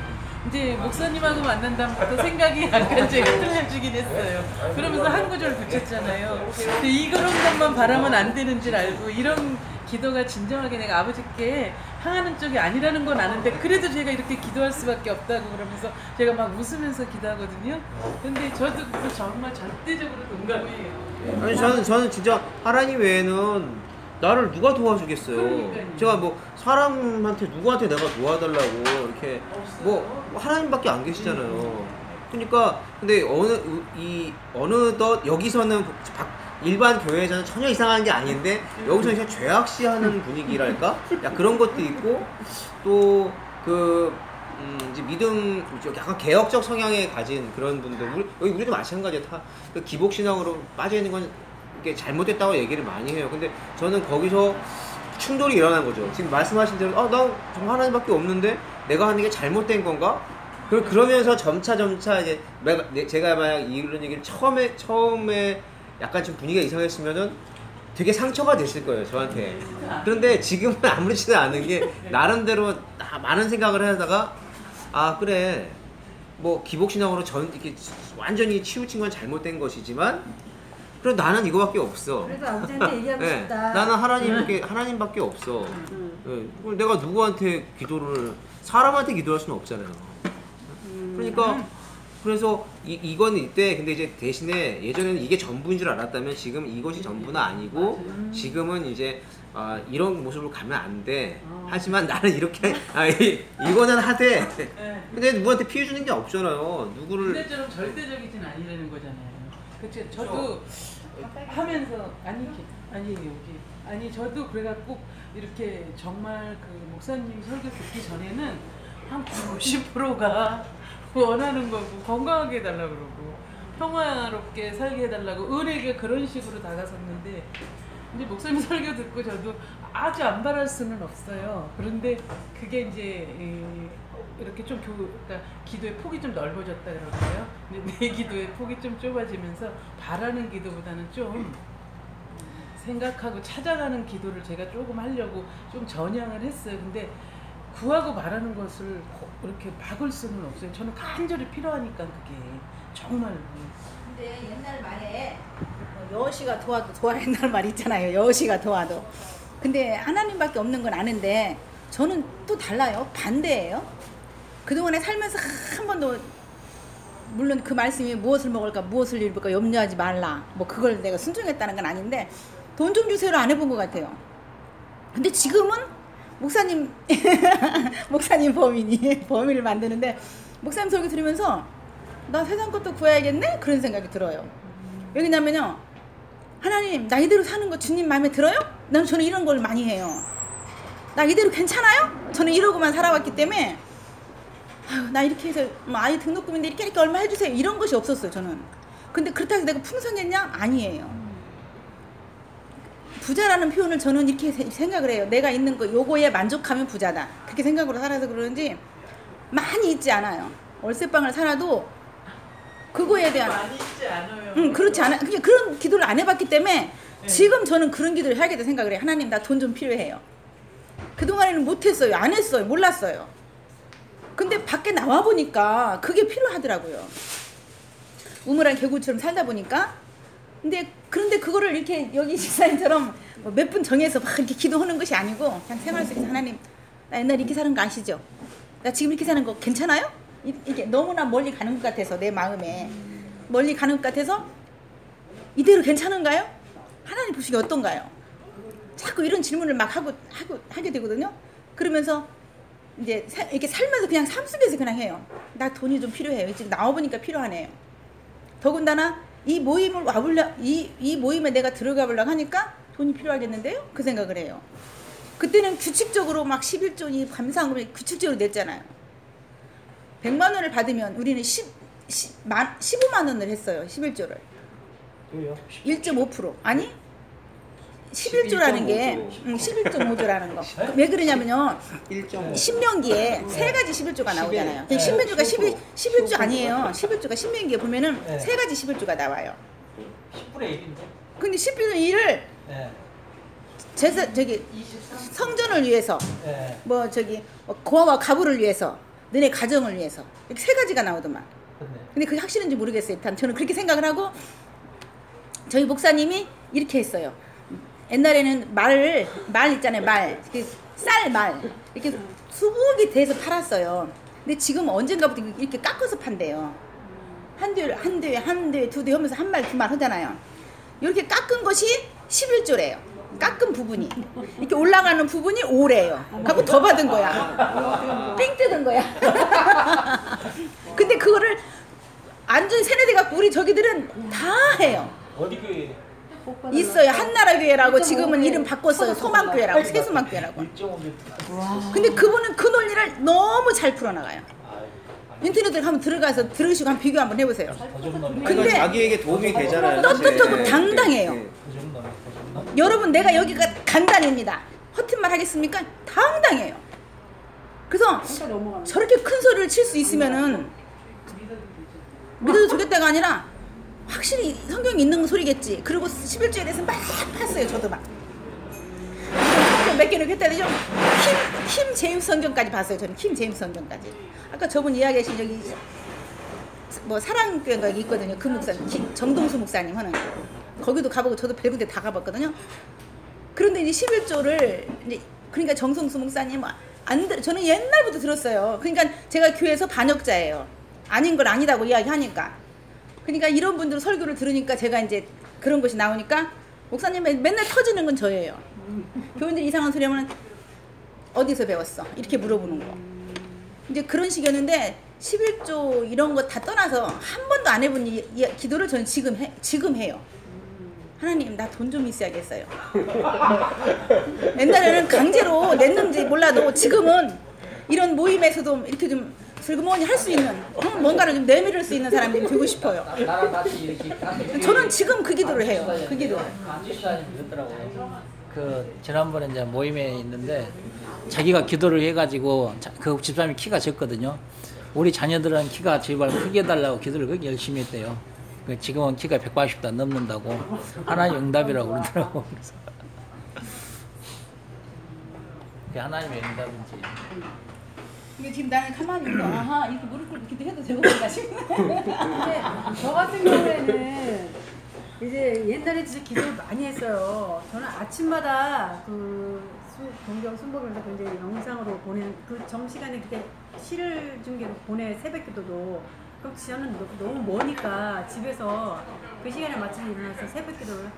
이제 목사님하고 만난 다음부터 생각이 약간 제가 틀려지긴 했어요. 그러면서 한 구절 붙였잖아요. 근데 이런 것만 바라면 안 되는 줄 알고 이런 기도가 진정하게 내가 아버지께 향하는 쪽이 아니라는 건 아는데 그래도 제가 이렇게 기도할 수밖에 없다고 그러면서 제가 막 웃으면서 기도하거든요. 근데 저도 그거 정말 절대적으로 동감이에요. 아니 저는 저는 진짜 하나님 외에는 나를 누가 도와주겠어요. 그러니까요. 제가 뭐 사람한테 누구한테 내가 도와달라고 이렇게 뭐 하나님밖에 안 계시잖아요. 그러니까 근데 어느 이 어느덧 여기서는 박- 일반 교회에서는 전혀 이상한 게 아닌데 여기서 그냥 죄악시하는 분위기랄까? 야 그런 것도 있고 또그 음, 이제 믿음 약간 개혁적 성향에 가진 그런 분들 우리 여기 우리도 마찬가지야 다 그 기복 신앙으로 빠져 있는 건 이게 잘못됐다고 얘기를 많이 해요. 근데 저는 거기서 충돌이 일어난 거죠. 지금 말씀하신 대로 아, 나 정말 하나님밖에 없는데 내가 하는 게 잘못된 건가? 그 그러면서 점차 점차 이제 제가 만약 이런 얘기를 처음에 처음에 약간 좀 분위기가 이상했으면은 되게 상처가 됐을 거예요 저한테. 그런데 지금은 아무렇지도 않은 게 나름대로 나- 많은 생각을 하다가 아 그래 뭐 기복신앙으로 전 이렇게 완전히 치우친 건 잘못된 것이지만 그래 나는 이거밖에 없어. 그래서 아버지한테 얘기하고 네, 싶다. 나는 하나님밖에 하나님밖에 없어. 네, 그럼 내가 누구한테 기도를 사람한테 기도할 수는 없잖아요. 그러니까 그래서 이, 이건 이때 근데 이제 대신에 예전에는 이게 전부인 줄 알았다면 지금 이것이 전부는 아니고 지금은 이제 아, 이런 모습으로 가면 안 돼. 하지만 나는 이렇게 아, 이, 이거는 하되 네. 근데 누구한테 피해 주는 게 없잖아요. 누구를 근데처럼 절대적이진 아니라는 거잖아요. 그치? 저도 하면서 아니 이렇게 아니 여기 아니 저도 그래갖고 이렇게 정말 그 목사님 설교 듣기 전에는 한 90%가 원하는 거고 건강하게 해달라 그러고 평화롭게 살게 해달라고 은혜가 그런 식으로 다가섰는데 이제 목사님 설교 듣고 저도 아주 안 바랄 수는 없어요. 그런데 그게 이제 이, 이렇게 좀 교, 그러니까 기도의 폭이 좀 넓어졌다 그럴까요? 내 기도의 폭이 좀 좁아지면서 바라는 기도보다는 좀 생각하고 찾아가는 기도를 제가 조금 하려고 좀 전향을 했어요. 근데 구하고 바라는 것을 거- 이렇게 막을 수는 없어요. 저는 간절히 필요하니까 그게 정말 근데 옛날 말에 뭐 여시가 도와도 도와 옛날 말 있잖아요. 여시가 도와도. 근데 하나님밖에 없는 건 아는데 저는 또 달라요. 반대예요. 그동안에 살면서 한 번도 물론 그 말씀이 무엇을 먹을까 무엇을 입을까 염려하지 말라. 뭐 그걸 내가 순종했다는 건 아닌데 돈 좀 주세요를 안 해본 것 같아요. 근데 지금은 목사님 목사님 범인이 범인을 만드는데 목사님 설교 들으면서 나 세상 것도 구해야겠네 그런 생각이 들어요. 왜냐면요 하나님 나 이대로 사는 거 주님 마음에 들어요? 난 저는 이런 걸 많이 해요. 나 이대로 괜찮아요? 저는 이러고만 살아왔기 때문에 아유, 나 이렇게 해서 뭐 아이 등록금인데 이렇게 이렇게 얼마 해주세요 이런 것이 없었어요 저는. 근데 그렇다고 내가 풍성했냐? 아니에요. 부자라는 표현을 저는 이렇게 세- 생각을 해요. 내가 있는 거 요거에 만족하면 부자다. 그렇게 생각으로 살아서 그러는지 많이 있지 않아요. 월세방을 살아도 그거에 대한 많이 있지 않아요. 응 그렇지 않아 그냥 그런 기도를 안 해봤기 때문에 지금 저는 그런 기도를 해야겠다 생각을 해요. 하나님 나 돈 좀 필요해요. 그 동안에는 못했어요. 안 했어요. 몰랐어요. 근데 밖에 나와 보니까 그게 필요하더라고요. 우물한 개구처럼 살다 보니까 근데 그런데 그거를 이렇게 여기 집사님처럼 뭐몇분 정해서 막 이렇게 기도하는 것이 아니고 그냥 생활 속에서 하나님 나 옛날 이렇게 사는 거 아시죠? 나 지금 이렇게 사는 거 괜찮아요? 이- 이게 너무나 멀리 가는 것 같아서 내 마음에 멀리 가는 것 같아서 이대로 괜찮은가요? 하나님 보시기 어떤가요? 자꾸 이런 질문을 막 하고 하고 하게 되거든요. 그러면서 이제 사- 이렇게 살면서 그냥 삶 속에서 그냥 해요. 나 돈이 좀 필요해요. 지금 나와 보니까 필요하네요. 더군다나 이 모임을 와보려 이, 이 모임에 내가 들어가 보려고 하니까 돈이 필요하겠는데요? 그 생각을 해요. 그때는 규칙적으로 막 11조니 감사한금을 규칙적으로 냈잖아요. 100만 원을 받으면 우리는 10, 10, 만, 15만 원을 했어요. 11조를. 왜요? 1.5% 아니 11조라는 게 11.5조. 응, 11.5조라는 거. 왜 그러냐면요. 1.5 신명기에 세 가지 11조가 나오잖아요. 그 신명기가 11, 11조 아니에요. 11조가 신명기에 보면은 네. 세 가지 11조가 나와요. 10분의 1인데. 근데 11조 1을 예. 제사 저기 성전을 위해서 예. 뭐 저기 뭐 고아와 가부를 위해서 너네 가정을 위해서 이렇게 세 가지가 나오더만. 근데 그게 확실한지 모르겠어요. 일단 저는 그렇게 생각을 하고 저희 목사님이 이렇게 했어요. 옛날에는 말을 말 있잖아요. 말. 쌀 말. 이렇게 수북이 돼서 팔았어요. 근데 지금 언젠가부터 이렇게 깎아서 판대요. 한 대, 한 대, 한 대, 두 대 하면서 한 말, 두 말 하잖아요. 이렇게 깎은 것이 11조래요. 깎은 부분이 이렇게 올라가는 부분이 5래요. 갖고 더 받은 거야. 삥 뜯은 거야. 근데 그거를 완전 세뇌돼 갖고 우리 저기들은 다 해요. 어디 교회? 있어요. 한나라 교회라고 지금은 이름 바꿨어요. 소망 교회라고 세수망 교회라고. 1.5m. 근데 그분은 그 논리를 너무 잘 풀어나가요. 인터넷에 한번 들어가서 들으시고 한번 비교 한번 해보세요. 그 근데 자기에게 도움이 되잖아요. 떳떳하고. 당당해요. 네. 그 정도면 그 정도. 여러분 내가 여기가 간단입니다. 허튼 말 하겠습니까? 당당해요. 그래서 저렇게 큰 소리를 칠 수 있으면은 믿어도 좋겠다가 아니라 확실히 성경이 있는 소리겠지. 그리고 11조에 대해서 막 팠어요. 저도 막. 성경 몇 개는 했다 되죠? 킴, 킴 제임스 성경까지 봤어요. 저는 킴 제임스 성경까지. 아까 저분 이야기하신 여기 뭐 사랑교회가 있거든요. 그 목사님, 기- 정동수 목사님 하는 거기도 가보고 저도 별 군데 다 가봤거든요. 그런데 이제 11조를 이제 그러니까 정성수 목사님 뭐안 들, 저는 옛날부터 들었어요. 그러니까 제가 교회에서 반역자예요. 아닌 걸 아니다고 이야기하니까. 그러니까 이런 분들 설교를 들으니까 제가 이제 그런 것이 나오니까 목사님 맨- 맨날 터지는 건 저예요. 교인들이 이상한 소리 하면 어디서 배웠어? 이렇게 물어보는 거. 이제 그런 식이었는데 11조 이런 거 다 떠나서 한 번도 안 해본 이, 이 기도를 저는 지금 해, 지금 해요. 하나님 나 돈 좀 있어야겠어요. 옛날에는 강제로 냈는지 몰라도 지금은 이런 모임에서도 이렇게 좀 슬그머니 할 수 있는 응? 뭔가를 좀 내밀을 수 있는 사람이 되고 싶어요. 나랑 같이 이렇게 하는 저는 지금 그 기도를 해요. 그 기도. 안지사님. 그 지난번에 이제 모임에 있는데 자기가 기도를 해가지고 자- 그 집사람이 키가 적거든요. 우리 자녀들은 키가 제발 크게 해달라고 기도를 그렇게 열심히 했대요. 그 지금은 키가 180도 안 넘는다고 하나님 응답이라고 그러더라고. 그래서 그게 하나님의 응답인지. 이게 지금 나는 가만히 있어. 아하 이렇게 무릎 꿇고 기도해도 되겠구나 싶네. 근데 저 같은 경우에는 이제 옛날에 진짜 기도를 많이 했어요. 저는 아침마다 그 수- 동경 순복에서 이제 영상으로 보낸 그 정시간에 그때 시를 중계로 보내 새벽 기도도 그럼 저는 너- 너무 머니까 집에서 그 시간에 맞춰서 일어나서 새벽 기도를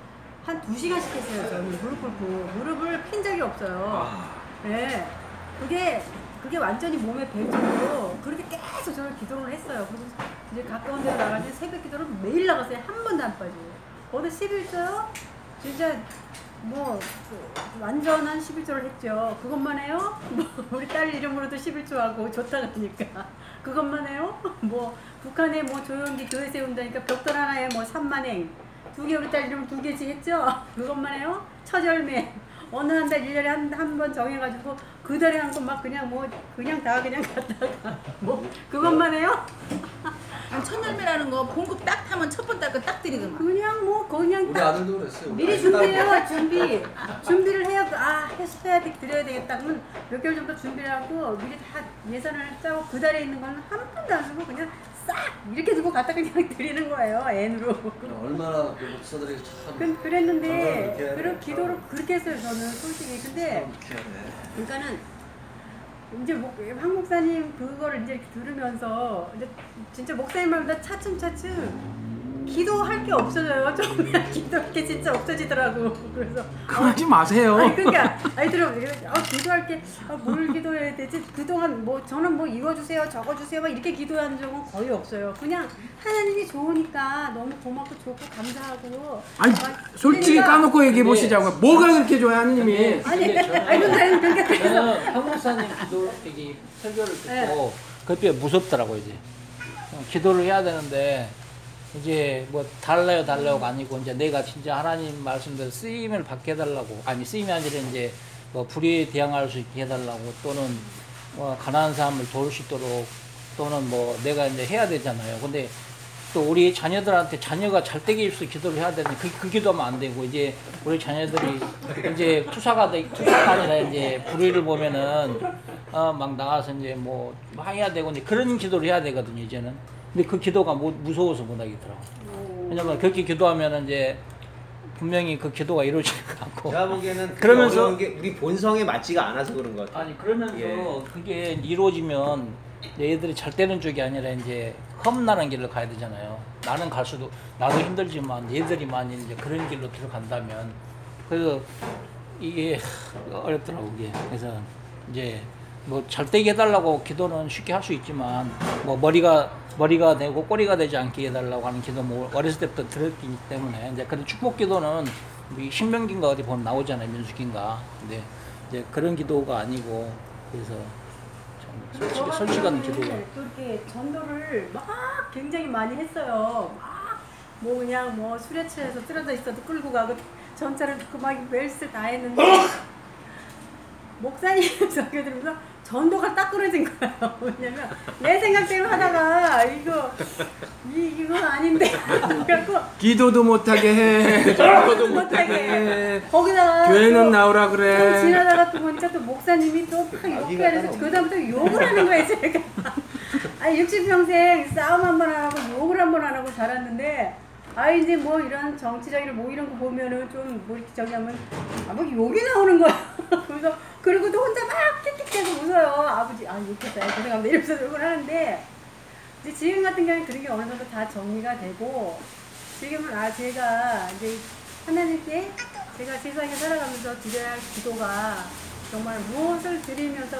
한 두 시간씩 했어요. 저는 무릎 꿇고 무릎을 핀 적이 없어요. 네. 그게 그게 완전히 몸에 배 정도로 그렇게 계속 저를 기도를 했어요. 그리고 이제 가까운 데로 나가서 새벽 기도를 매일 나갔어요. 한 번도 안 빠지고. 어느 11조요? 진짜 뭐 그, 완전한 11조를 했죠. 그것만 해요? 뭐 우리 딸 이름으로도 11조 하고 좋다 그러니까 그것만 해요? 뭐 북한에 뭐 조용히 교회 세운다니까 벽돌 하나에 뭐 3만행 두 개 우리 딸 이름 두 개씩 했죠? 그것만 해요? 처절매 어느 한 달, 1년에 한, 한 번 정해가지고 그 달에 한 건 막 그냥 뭐, 그냥 다 그냥 갔다가 뭐, 그것만 해요? 아니, 첫 열매라는 거 봉급 딱 타면 첫 번 딸거 딱 드리더만. 그냥 뭐, 그냥 우리 딱 아들도 그랬어요. 미리 준비해요, 준비. 준비를 해야, 아, 해야 돼, 드려야 되겠다. 그러면 몇 개월 전부터 준비를 하고 미리 다 예산을 짜고 그 달에 있는 거는 한 푼도 안 쓰고 그냥 싹 이렇게 두고 갖다 그냥 드리는 거예요, N으로. 얼마나 그 목사들이 참 그, 그랬는데, 감사를 그런. 기도를 그렇게 했어요, 저는 솔직히. 근데. 그러니까는 이제 목, 황 목사님 그거를 이제 이렇게 들으면서 이제 진짜 목사님 말보다 차츰차츰 기도할 게 없어져요. 정말 기도할 게 진짜 없어지더라고. 그래서 그러지 마세요. 아니 그러니까 아니 들어 아 기도할 게뭘 기도해야 되지 그동안 뭐 저는 뭐 이어주세요 적어주세요 막 이렇게 기도한 적은 거의 없어요 그냥 하나님이 좋으니까 너무 고맙고 좋고 감사하고 아니 막 솔직히 그러니까 까놓고 얘기해 보시자고 요. 뭐가 그렇게 좋아요, 하느님이? 아니 아니 근데 그러니까 그래서 한국사님 기도 여기 설교를 듣고 그때 무섭더라고 이제 어, 기도를 해야 되는데 이제 뭐 달라요 달라요가 아니고 이제 내가 진짜 하나님 말씀대로 쓰임을 받게 해달라고 아니 쓰임이 아니라 이제 뭐 불의에 대항할 수 있게 해달라고 또는 뭐 가난한 사람을 도울 수 있도록 또는 뭐 내가 이제 해야 되잖아요. 근데 또 우리 자녀들한테 자녀가 잘 되게 입수 기도를 해야 되는데 그, 그 기도하면 안 되고 이제 우리 자녀들이 이제 투사가 돼 투사가 아니라 이제 불의를 보면은 어 막 나가서 이제 뭐 해야 되고 이제 그런 기도를 해야 되거든요 이제는 근데 그 기도가 무, 무서워서 못 하겠더라고 왜냐면 그렇게 기도하면은 이제 분명히 그 기도가 이루어지지 않고 제가 보기에는 그러면서- 게 우리 본성에 맞지가 않아서 그런 것 같아요. 아니 그러면서 예. 그게 이루어지면 얘들이 잘 되는 쪽이 아니라 이제 험난한 길을 가야 되잖아요. 나는 갈 수도 나도 힘들지만 얘들이 많이 이제 그런 길로 들어간다면 그래서 이게 어렵더라고 이게. 그래서 이제 뭐 잘 되게 해달라고 기도는 쉽게 할 수 있지만 뭐 머리가 머리가 되고 꼬리가 되지 않게 해달라고 하는 기도 뭐 어렸을 때부터 들었기 때문에 이제 그런 축복 기도는 우리 신명기인가 어디 보면 나오잖아요 민수기인가. 근데 이제 그런 기도가 아니고 그래서 참 솔직히 솔직한 기도가. 그렇게 전도를 막 굉장히 많이 했어요. 막 뭐 그냥 뭐 취해서 쓰러져 있어도 끌고 가고 전차를 듣고 막 멜스 다 했는데 목사님 설교 들으면서 전도가 딱 끊어진 거예요. 왜냐면 내 생각대로 하다가 이거 이 이거 아닌데 그래갖고 기도도 못하게 해. 못하게 거기다가 교회는 또 나오라 좀 그래. 지나다가 또 보니까 또 목사님이 또막 욕해서 그 다음부터 욕을 하는 거예요 제가 아니 60평생 싸움 한 번 안 하고 욕을 한 번 안 하고 자랐는데 아 이제 뭐 이런 정치적인 뭐 이런 거 보면은 좀 뭐 이렇게 저기 하면 아뭐 욕이 나오는 거야. 그래서 그리고 또 혼자 막 킥킥대서 웃어요. 아버지 아 욕했다 고생합니다. 이러면서 욕을 하는데 이제 지금 같은 경우는 그런 게 어느 정도 다 정리가 되고 지금은 아 제가 이제 하나님께 제가 세상에 살아가면서 드려야 할 기도가 정말 무엇을 드리면서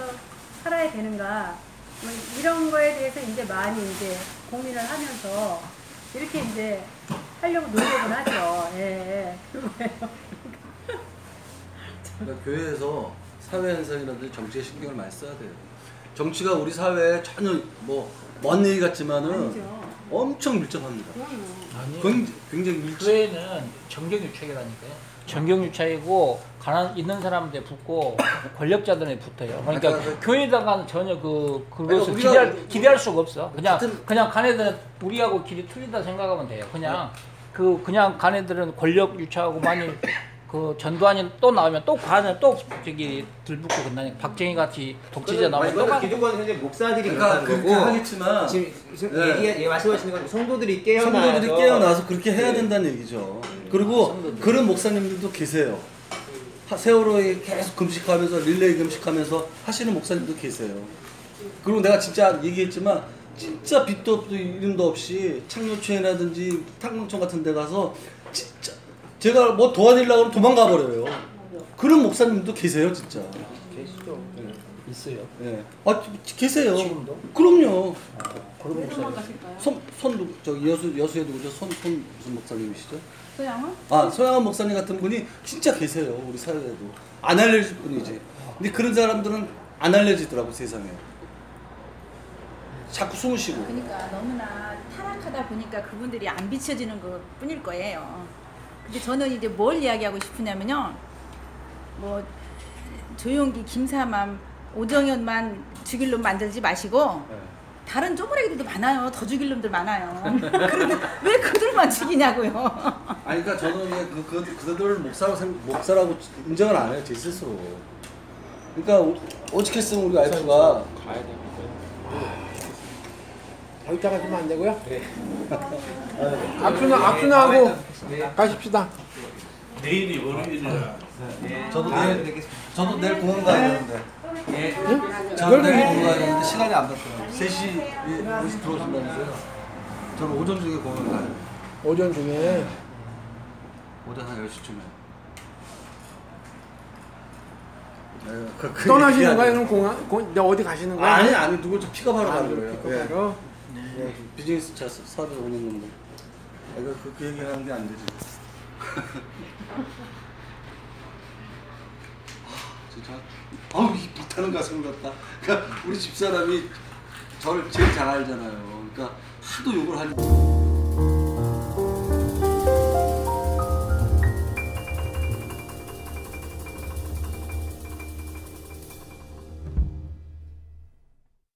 살아야 되는가 뭐 이런 거에 대해서 이제 많이 이제 고민을 하면서 이렇게 이제 하려고 노력을 하죠. 예, 예. 그거예요. 그러니까 교회에서 사회 현상이라든지 정치에 신경을 많이 써야 돼요. 정치가 우리 사회에 전혀 뭐 먼 얘기 같지만은 아니죠. 엄청 밀접합니다. 그럼요. 아니 굉장히, 굉장히 밀접. 교회는 정경유착이라니까요. 정경유착이고 가난 있는 사람한테 붙고 권력자들에 붙어요. 그러니까 그러니까 교회에다가는 전혀 그 그것을 우리가- 기대할 기대할 수가 없어. 그냥 같은- 그냥 가네들 우리하고 길이 틀리다 생각하면 돼요. 그냥 그 그냥 가네들은 권력 유착하고 만일 그 전두환이 또 나오면 또 가는 또 저기 들붙고 그다니 박정희 같이 독재자 나오면 또 가. 기독원 현재 목사들이 그러니까 그렇다는 그렇게 거고 하겠지만 지금 성- 네. 얘기 예, 말씀하시는 건 성도들이 깨어나서 성도들이 깨어나서 그렇게 해야 된다는 얘기죠. 그리고 그런 목사님들도 계세요. 하- 세월호에 계속 금식하면서 릴레이 금식하면서 하시는 목사님도 계세요. 그리고 내가 진짜 얘기했지만 진짜 빚도 없고 이름도 없이 창조촌이라든지 탕릉촌 같은 데 가서 진짜 제가 뭐 도와드리려고 하면 도망가 버려요. 그런 목사님도 계세요, 진짜. 계시죠. 있어요. 예. 아, 계세요. 지금도? 그럼요. 그런 목사님. 도망가실까요? 손, 손, 저기 여수, 여수에 누구죠? 손, 손, 무슨 목사님이시죠? 소양은? 아, 소양한 목사님 같은 분이 진짜 계세요. 우리 사회에도. 안 알려질 뿐이지. 근데 그런 사람들은 안 알려지더라고, 세상에. 자꾸 숨을 쉬고. 그러니까 너무나 타락하다 보니까 그분들이 안 비춰지는 것 뿐일 거예요. 근데 저는 이제 뭘 이야기하고 싶으냐면요. 뭐 조용기, 김사맘, 오정현만 죽일 놈 만들지 마시고 네. 다른 쪼그레기들도 많아요. 더 죽일 놈들 많아요. 그런데 왜 그들만 죽이냐고요. 아니, 그러니까 저는 그냥 그, 그, 그들 목사라고, 생- 목사라고 인정을 안 해요, 제 스스로. 그러니까, 오- 오죽했으면 우리 와이프가 가야 돼. 더 있다가 주면 안 되고요? 악순아 악순아하고 가십시다. 내일이 월요일이라 저도 내일 저도 내일 공원 가야 되는데. 저도 그걸 내일 왜- 공원 가야 되는데 시간이 안 맞더라고요. 3시 3시 들어오신다면서요? 저는 오전 중에 공원 가요. 오전 중에 오전 한 10시쯤에. 그, 떠나시는 거예요? 그럼 공항? 공, 네, 어디 가시는 거예요? 아니 아니 누구 좀 픽업하러 아, 가는 거예요. 예. 픽업하러? 예, 비즈니스 차 사서 오는 놈들. 아, 이거 그, 그 얘기하는 게 안 되지. 아, 진짜. 아우 이 불타는 가슴 같다. 그러니까 우리 집 사람이 저를 제일 잘 알잖아요. 그러니까 하도 욕을 하니.